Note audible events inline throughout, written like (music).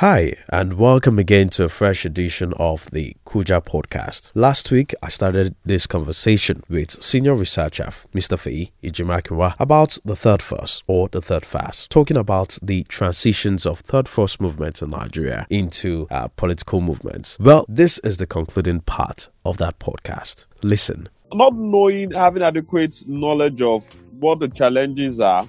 Hi, and welcome again to a fresh edition of the Kuja podcast. Last week, I started this conversation with senior researcher Mr. Feyi Ijimakinwa about the third force or the third farce, talking about the transitions of third force movement in Nigeria into uh, political movements. Well, this is the concluding part of that podcast. Listen. Not knowing, having adequate knowledge of what the challenges are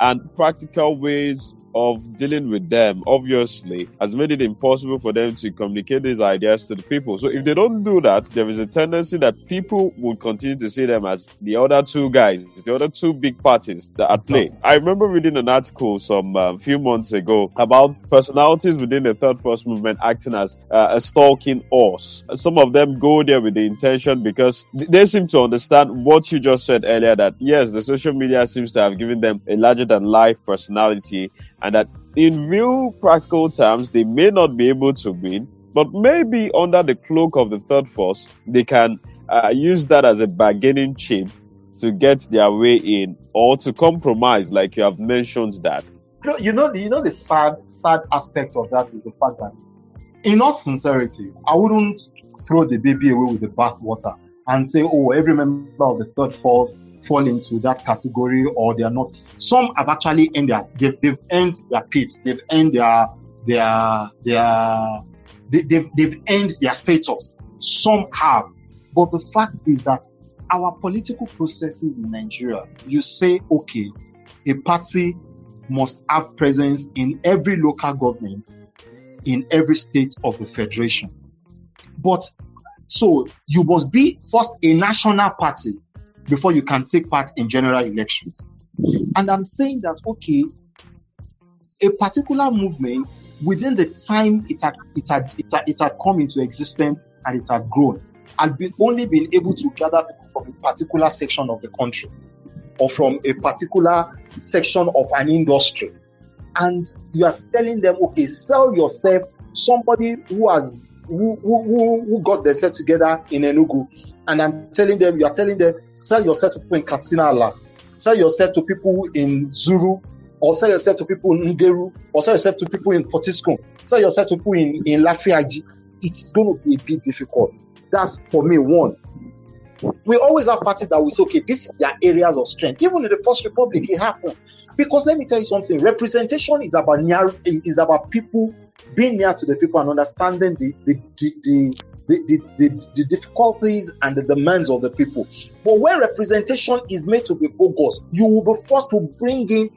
and practical ways of dealing with them, obviously, has made it impossible for them to communicate these ideas to the people. So if they don't do that, there is a tendency that people will continue to see them as the other two guys, the other two big parties that are playing. I remember reading an article some uh, few months ago about personalities within the third force movement acting as uh, a stalking horse. Some of them go there with the intention because they seem to understand what you just said earlier that yes, the social media seems to have given them a larger than life personality and that in real practical terms, they may not be able to win, but maybe under the cloak of the third force, they can uh, use that as a bargaining chip to get their way in or to compromise, like you have mentioned that. You know, you know, the sad, sad aspect of that is the fact that, in all sincerity, I wouldn't throw the baby away with the bathwater and say, "Oh, every member of the third force fall into that category or they are not. Some have actually earned their, they've, they've earned their pips, they've earned their, their, their, they, they've, they've earned their status. Some have. But the fact is that our political processes in Nigeria, you say, okay, a party must have presence in every local government, in every state of the federation. But so you must be first a national party before you can take part in general elections. And I'm saying that, okay, a particular movement within the time it had, it had, it had, it had come into existence and it had grown, had been only been able to gather people from a particular section of the country or from a particular section of an industry. And you are telling them, okay, sell yourself somebody who has who, who, who got themselves together in Enugu and I'm telling them, you are telling them, sell yourself to people in Katsina sell yourself to people in Zuru, or sell yourself to people in Nderu, or sell yourself to people in Potiskum, sell yourself to people in, in Lafiaji. It's going to be a bit difficult. That's for me one. We always have parties that we say, okay, this is their areas of strength. Even in the First Republic, it happened. Because let me tell you something: representation is about is about people being near to the people and understanding the the, the, the the, the, the, the, difficulties and the demands of the people. But when representation is made to be bogus, you will be forced to bring in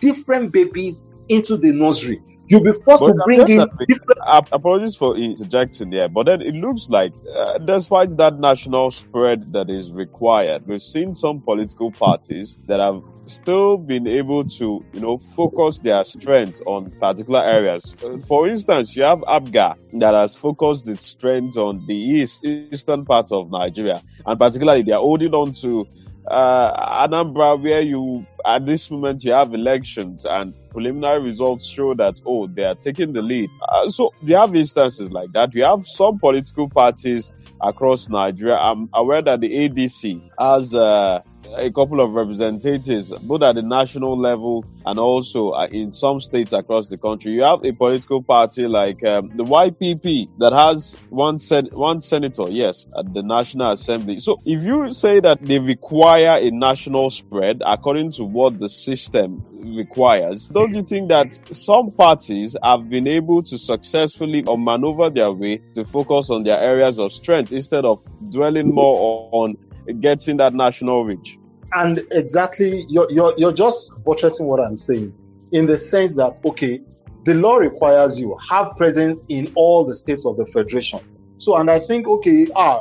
different babies into the nursery. You'll be forced but to bring in different. Apologies for interjecting there, but then it looks like, uh, despite that national spread that is required, we've seen some political parties that have still been able to, you know, focus their strength on particular areas. For instance, you have APGA that has focused its strength on the east, eastern part of Nigeria, and particularly they are holding on to uh, Anambra, where you at this moment you have elections and preliminary results show that oh they are taking the lead. Uh, so we have instances like that. We have some political parties across Nigeria. I'm aware that the ADC has. Uh, a couple of representatives, both at the national level and also uh, in some states across the country. You have a political party like um, the YPP that has one sen- one senator, yes, at the National Assembly. So if you say that they require a national spread according to what the system requires, don't you think that some parties have been able to successfully or maneuver their way to focus on their areas of strength instead of dwelling more on getting that national reach? and exactly you're, you're you're just buttressing what i'm saying in the sense that okay the law requires you have presence in all the states of the federation so and i think okay ah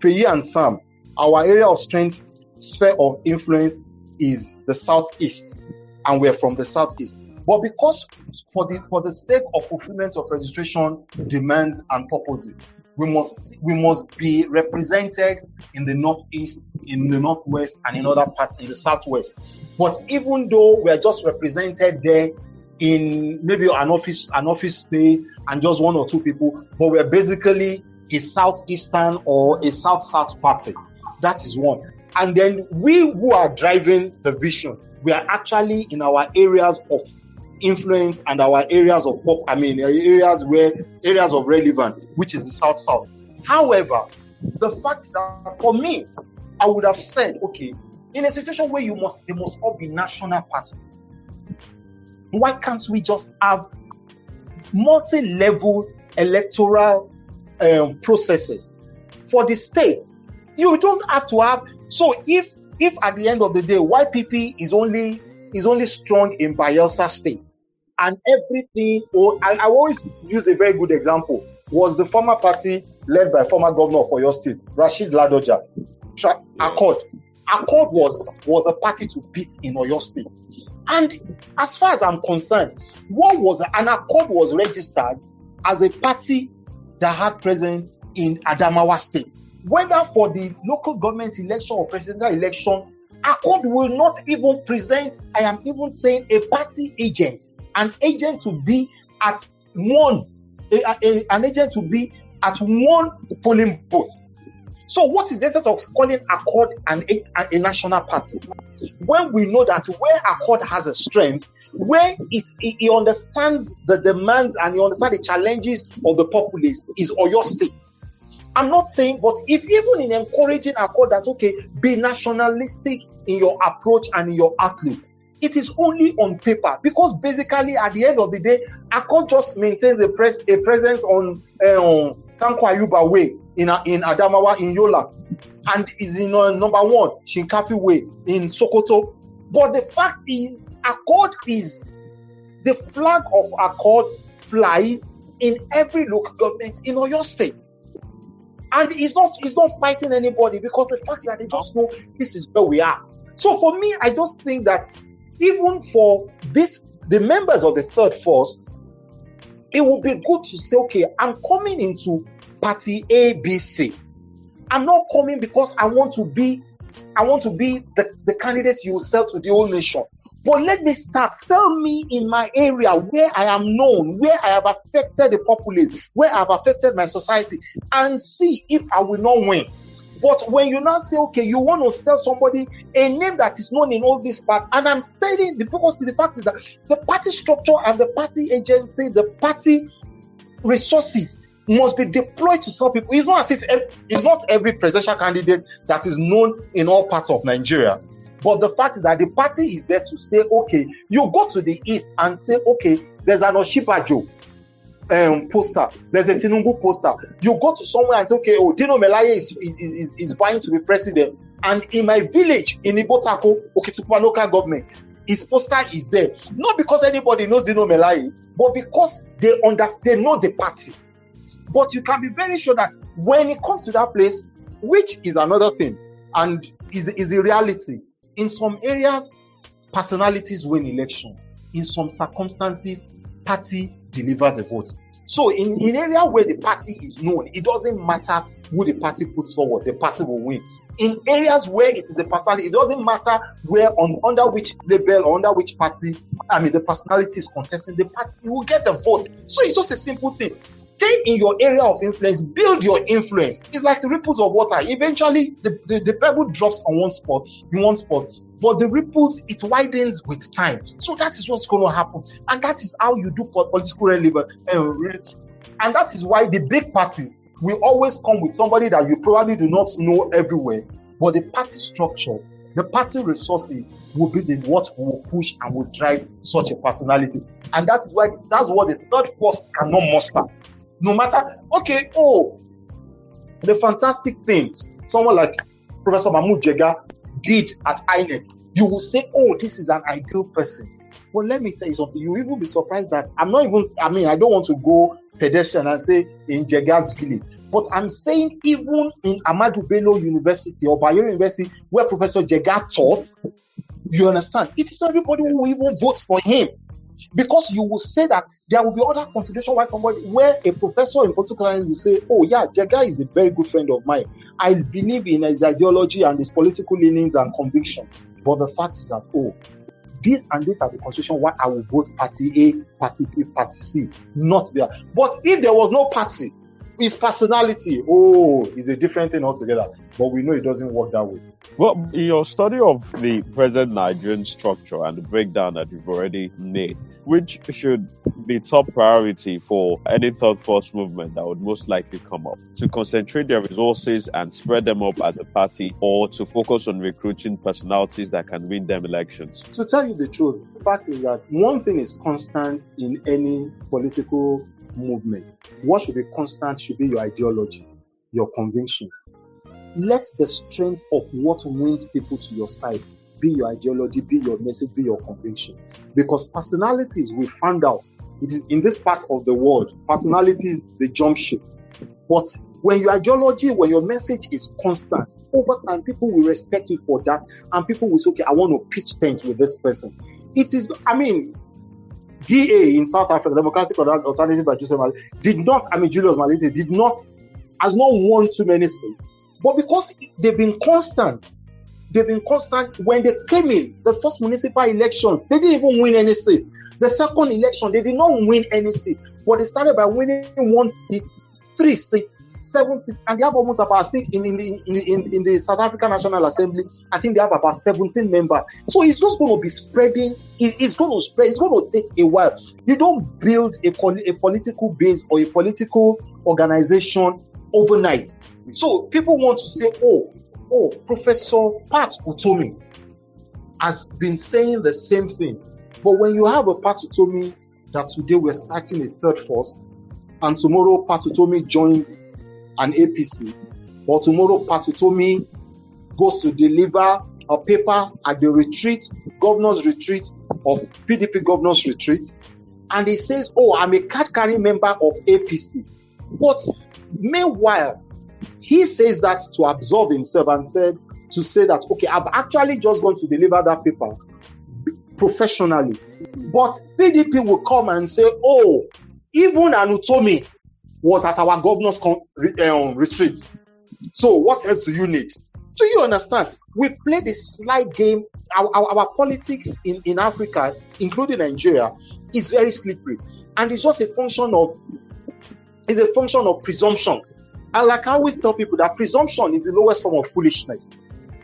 Feyi and sam our area of strength sphere of influence is the southeast and we're from the southeast but because for the for the sake of fulfillment of registration demands and purposes we must we must be represented in the northeast, in the northwest, and in other parts in the southwest. But even though we are just represented there in maybe an office an office space and just one or two people, but we're basically a southeastern or a south south party. That is one. And then we who are driving the vision, we are actually in our areas of influence and our areas of pop, I mean, areas where areas of relevance, which is the South South. However, the fact is that for me, I would have said, okay, in a situation where you must, they must all be national parties. Why can't we just have multi-level electoral um, processes for the states? You don't have to have. So if if at the end of the day YPP is only is only strong in Bayelsa State, and everything, or I, I always use a very good example was the former party led by former governor for your state, Rashid Ladoja, Accord. Accord was was a party to beat in Oyo State. And as far as I'm concerned, what was an Accord was registered as a party that had presence in Adamawa State. Whether for the local government election or presidential election, Accord will not even present, I am even saying, a party agent, an agent to be at one, a, a, an agent to be at one polling booth. So, what is the essence of calling Accord an, a, a national party? When we know that where Accord has a strength, where it, it, understands the demands and he understands the challenges of the populace is Oyo State. I'm not saying, but if even in encouraging Accord that okay, be nationalistic in your approach and in your outlook, it is only on paper because basically at the end of the day, Accord just maintains a a presence on um, Tanko Ayuba Way in, in Adamawa in Yola and is in uh, number one Shinkafi Way in Sokoto. But the fact is, Accord is the flag of Accord flies in every local government in Oyo State. And he's not he's not fighting anybody because the fact that they just know this is where we are. So for me, I just think that even for this the members of the third force, it would be good to say, okay, I'm coming into party ABC. I'm not coming because I want to be, I want to be the, the candidate you sell to the whole nation. But let me start. Sell me in my area where I am known, where I have affected the populace, where I have affected my society, and see if I will not win. But when you now say, okay, you want to sell somebody a name that is known in all these parts, and I'm stating the focus to the fact is that the party structure and the party agency, the party resources must be deployed to some people. It's not as if it's not every presidential candidate that is known in all parts of Nigeria. But the fact is that the party is there to say, okay, you go to the east and say, okay, there's an Osinbajo um, poster, there's a Tinubu poster. You go to somewhere and say, okay, oh, Dino Melaye is, is, is, is vying to be president. And in my village, in Igbotako, Okitipupa local government, his poster is there. Not because anybody knows Dino Melaye, but because they understand, they know the party. But you can be very sure that when it comes to that place, which is another thing, and is, is the reality, in some areas, personalities win elections. In some circumstances, party deliver the votes. So in, in area where the party is known, it doesn't matter who the party puts forward, the party will win. In areas where it is the personality, it doesn't matter where on under which label or under which party, I mean the personality is contesting the party, you will get the vote. So it's just a simple thing. Stay in your area of influence, build your influence. It's like the ripples of water. Eventually, the, the, the pebble drops on one spot, in one spot, but the ripples it widens with time. So that is what's going to happen, and that is how you do political relevance. Uh, and that is why the big parties will always come with somebody that you probably do not know everywhere, but the party structure, the party resources will be the what will push and will drive such a personality, and that is why that's what the third force cannot muster. No matter okay, oh, the fantastic thing, someone like Professor Mahmoud Jega did at INEC, you will say, oh, this is an ideal person. But let me tell you something, you even be surprised that I'm not even, I mean, I don't want to go pedestrian and say in Jega's village, but I'm saying even in Ahmadu Bello University or Bayero University, where Professor Jega taught, you understand, it is not everybody who even vote for him. Because you will say that there will be other consideration why somebody, where a professor in political science will say, Oh, yeah, Jega is a very good friend of mine. I believe in his ideology and his political leanings and convictions. But the fact is that, oh, this and this are the constitution why I will vote party A, party B, party C, not there. But if there was no party, his personality, oh, is a different thing altogether. But we know it doesn't work that way. Well, in your study of the present Nigerian structure and the breakdown that you've already made, which should be top priority for any third force movement that would most likely come up? To concentrate their resources and spread them up as a party, or to focus on recruiting personalities that can win them elections? To tell you the truth, the fact is that one thing is constant in any political movement. What should be constant should be your ideology, your convictions. Let the strength of what wins people to your side be your ideology, be your message, be your convictions. Because personalities, we found out, it is in this part of the world, personalities they jump ship. But when your ideology, when your message is constant, over time people will respect you for that, and people will say, "Okay, I want to pitch tent with this person." It is, I mean, DA in South Africa, Democratic Alternative by Joseph Malete, did not, I mean, Julius Malete did not, has not won too many seats. But because they've been constant, they've been constant. When they came in, the first municipal elections, they didn't even win any seat. The second election, they did not win any seat. But they started by winning one seat, three seats, seven seats, and they have almost about, I think, in, in, in, in, the South African National Assembly, I think they have about 17 members. So it's just going to be spreading, it's going to spread, it's going to take a while. You don't build a, a political base or a political organization overnight. So people want to say, oh, oh, Professor Pat Utomi has been saying the same thing. But when you have a Pat Utomi that today we're starting a third force, and tomorrow Pat Utomi joins an APC, or tomorrow Pat Utomi goes to deliver a paper at the retreat, governor's retreat of PDP governor's retreat, and he says, Oh, I'm a card carrying member of APC. But meanwhile, he says that to absolve himself and said to say that, okay, I've actually just gone to deliver that paper professionally. But PDP will come and say, oh, even an Utomi was at our governor's con- um, retreat. So what else do you need? Do you understand? We play the slight game. Our, our, our, politics in, in Africa, including Nigeria, is very slippery. And it's just a function of it's a function of presumptions. And like I always tell people that presumption is the lowest form of foolishness.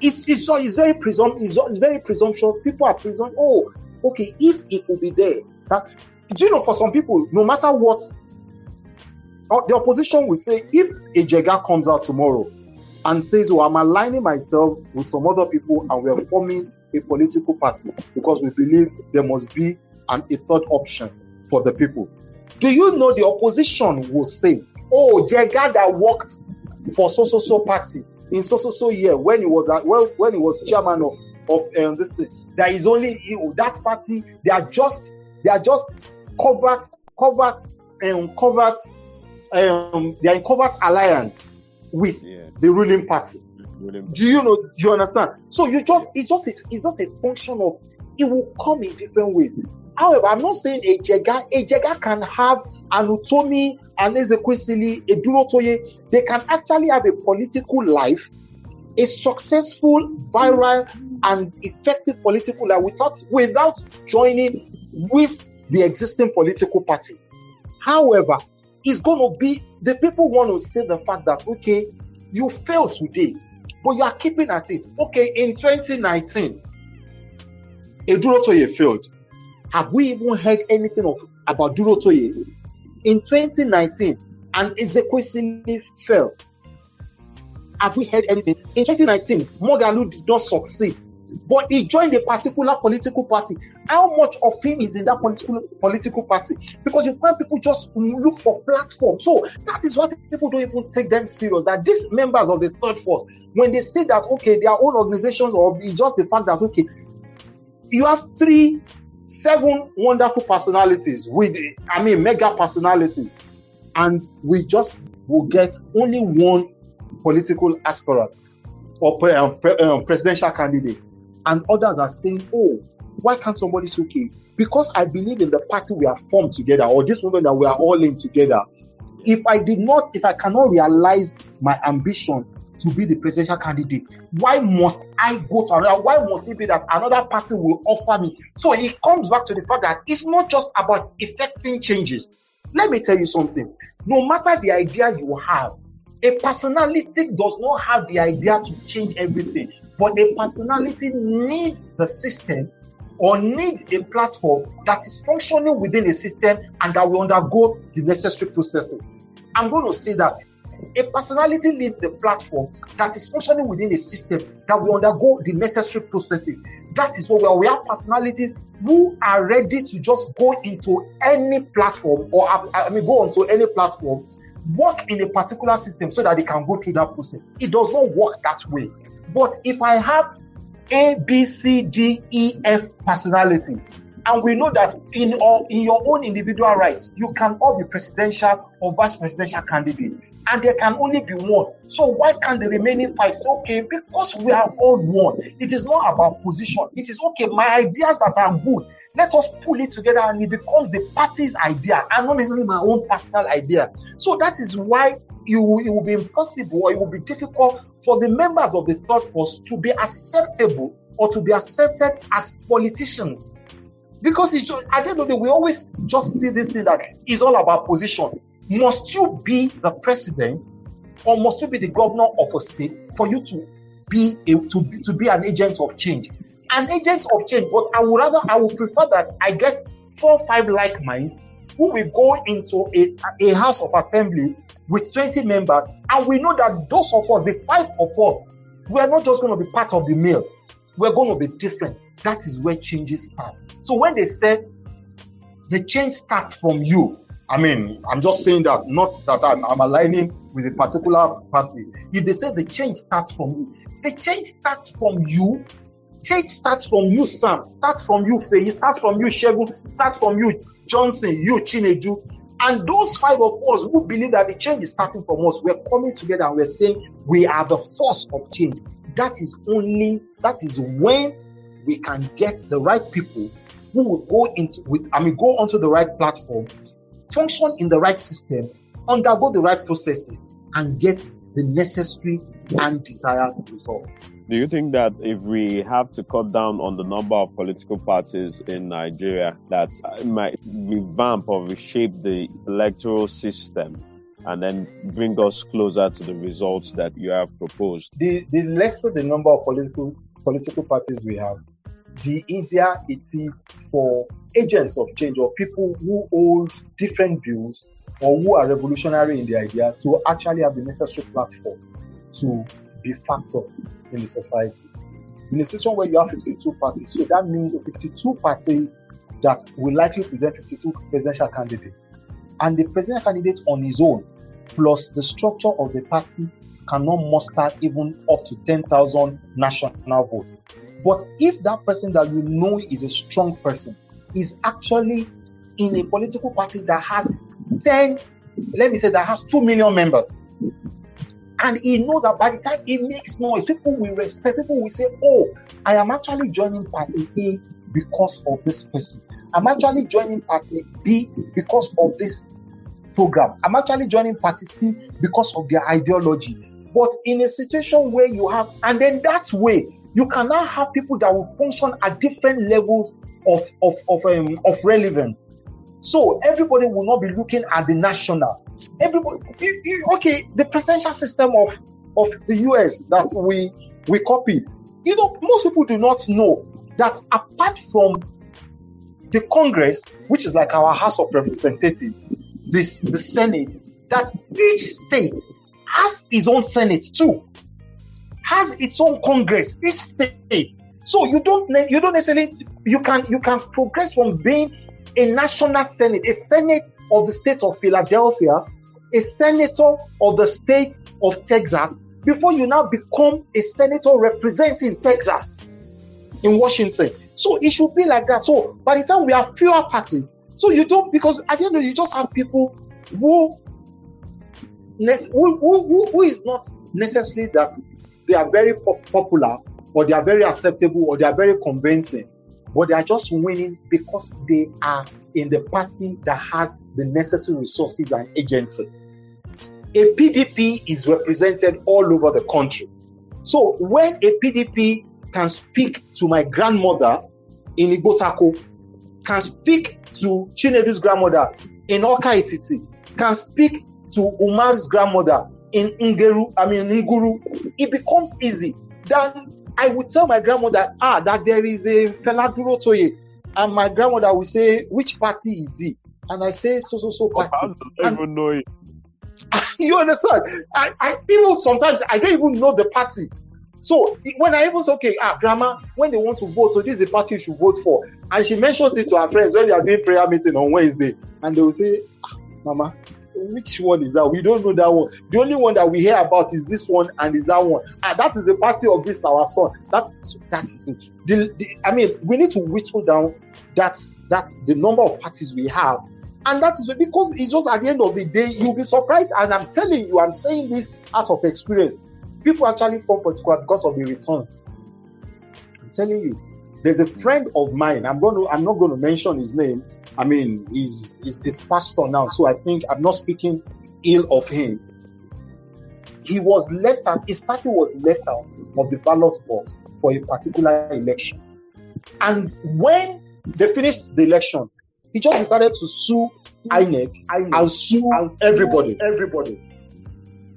It's, it's, it's very presump it's, it's very presumptuous. People are presumping, oh, okay, if it will be there. That, do you know, for some people, no matter what, uh, the opposition will say, if a Jega comes out tomorrow and says, oh, I'm aligning myself with some other people and we're forming a political party because we believe there must be an, a third option for the people. Do you know the opposition will say, oh, Jega that worked for so so so party in so so so year when he was at, well when he was chairman of of um, this thing. There is only that party. They are just they are just covert covert and um, covert um they are in covert alliance with yeah. the ruling party. Do you know? Do you understand? So you just it's just it's just a function of it will come in different ways. However, I'm not saying a Jega, a Jega can have an Utomi, an Ezekwesili, a Durotoye. They can actually have a political life, a successful, viral, and effective political life without, without joining with the existing political parties. However, it's going to be the people want to say the fact that, okay, you failed today, but you are keeping at it. Okay, in 2019, Edurotoye failed. Have we even heard anything of about Durotoye? In 2019, and Ezekwesili failed. Have we heard anything? In 2019, Moghalu did not succeed, but he joined a particular political party. How much of him is in that political political party? Because you find people just look for platform. So that is why people don't even take them serious. That these members of the third force, when they say that okay, their own organizations, or just the fact that okay, you have three seven wonderful personalities with i mean mega personalities and we just will get only one political aspirant or um, um, presidential candidate and others are saying oh why can't somebody say okay because i believe in the party we are formed together or this movement that we are all in together if i did not if i cannot realize my ambition to be the presidential candidate. Why must I go to another? Why must it be that another party will offer me? So it comes back to the fact that it's not just about effecting changes. let me tell you something. No matter the idea you have, a personality does not have the idea to change everything, but a personality needs the system or needs a platform that is functioning within a system and that will undergo the necessary processes. I'm going to say that a personality needs a platform that is functioning within a system that will undergo the necessary processes. That is what we have personalities who are ready to just go into any platform or I mean go onto any platform, work in a particular system so that they can go through that process. It does not work that way. But if I have A, B, C, D, E, F personality, and we know that in all, in your own individual rights, you can all be presidential or vice presidential candidates, and there can only be one. So why can't the remaining five say, okay, because we are all one? It is not about position. It is okay. My ideas that are good, let us pull it together, and it becomes the party's idea, and not necessarily my own personal idea. So that is why it will, it will be impossible or it will be difficult for the members of the third force to be acceptable or to be accepted as politicians because it's just, at the end of the day, we always just see this thing that is all about position. Must you be the president or must you be the governor of a state for you to be a, to be, to be an agent of change? An agent of change, but I would rather I would prefer that I get four or five like minds who will go into a, a house of assembly with 20 members, and we know that those of us, the five of us, we are not just going to be part of the meal. We're going to be different. That is where changes start. So when they say the change starts from you, I mean, I'm just saying that, not that I'm, I'm aligning with a particular party. If they say the change starts from you, the change starts from you. Change starts from you, Sam. Starts from you, Feyi. Starts from you, Shegun. Starts from you, Johnson. You, Chinedu. And those five of us who believe that the change is starting from us, we're coming together and we're saying we are the force of change. That is only, that is when we can get the right people who will go into with I mean go onto the right platform, function in the right system, undergo the right processes, and get the necessary and desired results. Do you think that if we have to cut down on the number of political parties in Nigeria, that might revamp or reshape the electoral system and then bring us closer to the results that you have proposed? The, the lesser the number of political political parties we have, the easier it is for agents of change or people who hold different views or who are revolutionary in their ideas to actually have the necessary platform to be factors in the society. In a situation where you have 52 parties, so that means 52 parties that will likely present 52 presidential candidates. And the presidential candidate on his own, plus the structure of the party, cannot muster even up to 10,000 national votes. But if that person that you know is a strong person is actually in a political party that has 10, let me say, that has 2 million members, and he knows that by the time he makes noise, people will respect, people will say, Oh, I am actually joining party A because of this person. I'm actually joining party B because of this program. I'm actually joining party C because of their ideology. But in a situation where you have, and then that way, you can now have people that will function at different levels of of of, um, of relevance. So everybody will not be looking at the national. Everybody, you, you, okay, the presidential system of of the US that we we copied. You know, most people do not know that apart from the Congress, which is like our House of Representatives, this the Senate, that each state has its own Senate too has its own congress each state. So you don't you don't necessarily you can you can progress from being a national senate a senate of the state of philadelphia a senator of the state of texas before you now become a senator representing texas in washington. So it should be like that. So by the time we have fewer parties so you don't because at the end of you just have people who who, who, who is not necessarily that they are very pop- popular or they are very acceptable or they are very convincing, but they are just winning because they are in the party that has the necessary resources and agency. A PDP is represented all over the country. So when a PDP can speak to my grandmother in Igbotako, can speak to Chinedu's grandmother in Awka Etiti can speak to Umar's grandmother in Ngeru, I mean Nguru, it becomes easy. Then I would tell my grandmother, ah, that there is a Fela Durotoye, and my grandmother will say, which party is he? And I say, so so so party. I don't even know it. (laughs) you understand? I, I even sometimes I don't even know the party. So when I even say, okay, ah, grandma, when they want to vote, so this is the party you should vote for. And she mentions it to her friends when they are doing prayer meeting on Wednesday. And they will say, ah, mama, which one is that? We don't know that one. The only one that we hear about is this one and is that one. And that is the party of this our son. That's that is it. The, the, I mean, we need to whittle down that's that's the number of parties we have. And that is because it's just at the end of the day, you'll be surprised. And I'm telling you, I'm saying this out of experience. People actually form political because of the returns. I'm telling you. There's a friend of mine. I'm going to. I'm not going to mention his name. I mean, he's, he's, he's pastor now, so I think I'm not speaking ill of him. He was left out. His party was left out of the ballot box for a particular election. And when they finished the election, he just decided to sue INEC, INEC and sue and everybody. Everybody.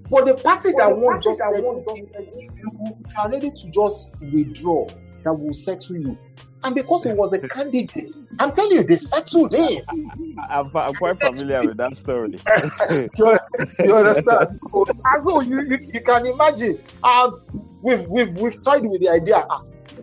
But the party but that won just said, you are ready to just withdraw, that will settle you. And because he was a candidate, I'm telling you, they settled him. I'm, I'm quite familiar with that story. (laughs) you, you, understand? So, so you, you, you, can imagine. Uh, we've, we've, we've tried with the idea. Uh,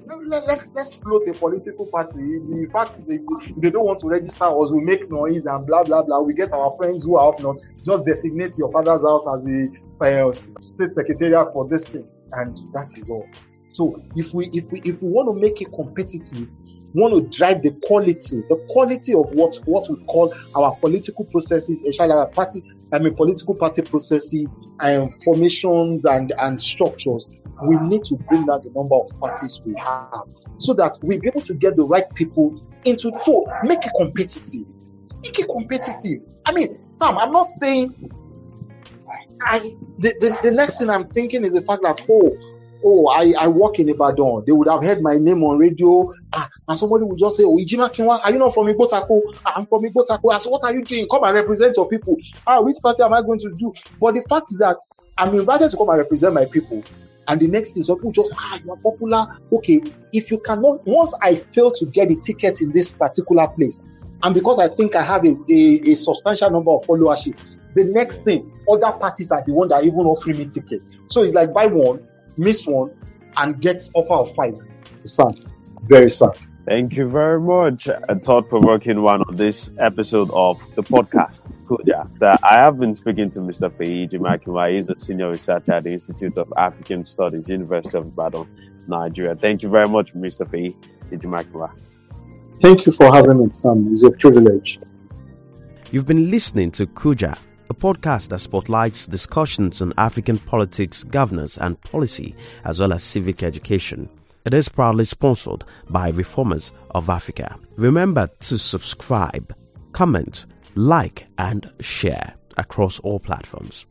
let, us let's float a political party. In fact, they, they don't want to register us, we make noise and blah blah blah. We get our friends who are up north, just designate your father's house as the uh, state secretariat for this thing, and that is all. So if we if we if we want to make it competitive, we want to drive the quality, the quality of what what we call our political processes, especially our party, I mean political party processes and formations and and structures we need to bring down the number of parties we have so that we be able to get the right people into so make it competitive. Make it competitive. I mean sam i'm not saying i the, the, the next thing i'm thinking is the fact that oh oh i i work in ibadan they would have heard my name on radio. Ah, and somebody would just say oh ijimakinwa are you not from igbotako ah, i'm from igbotako i said what are you doing? Come and represent your people. Ah which party am i going to do? But the fact is that i'm invited to come and represent my people. And the next thing, some people just, ah, you're popular. Okay, if you cannot, once I fail to get a ticket in this particular place, and because I think I have a, a, a substantial number of followership, the next thing, other parties are the one that even offering me ticket. So it's like buy one, miss one, and get offer of five. Sad. Very sad. Thank you very much. Uh, a thought provoking one of this episode of the podcast. Kuja. That I have been speaking to Mr. Feyi Ijimakinwa. He's a senior researcher at the Institute of African Studies, University of Ibadan, Nigeria. Thank you very much, Mr. Feyi Ijimakinwa. Thank you for having me, Sam. It's a privilege. You've been listening to Kuja, a podcast that spotlights discussions on African politics, governance, and policy, as well as civic education. It is proudly sponsored by Reformers of Africa. Remember to subscribe, comment, like, and share across all platforms.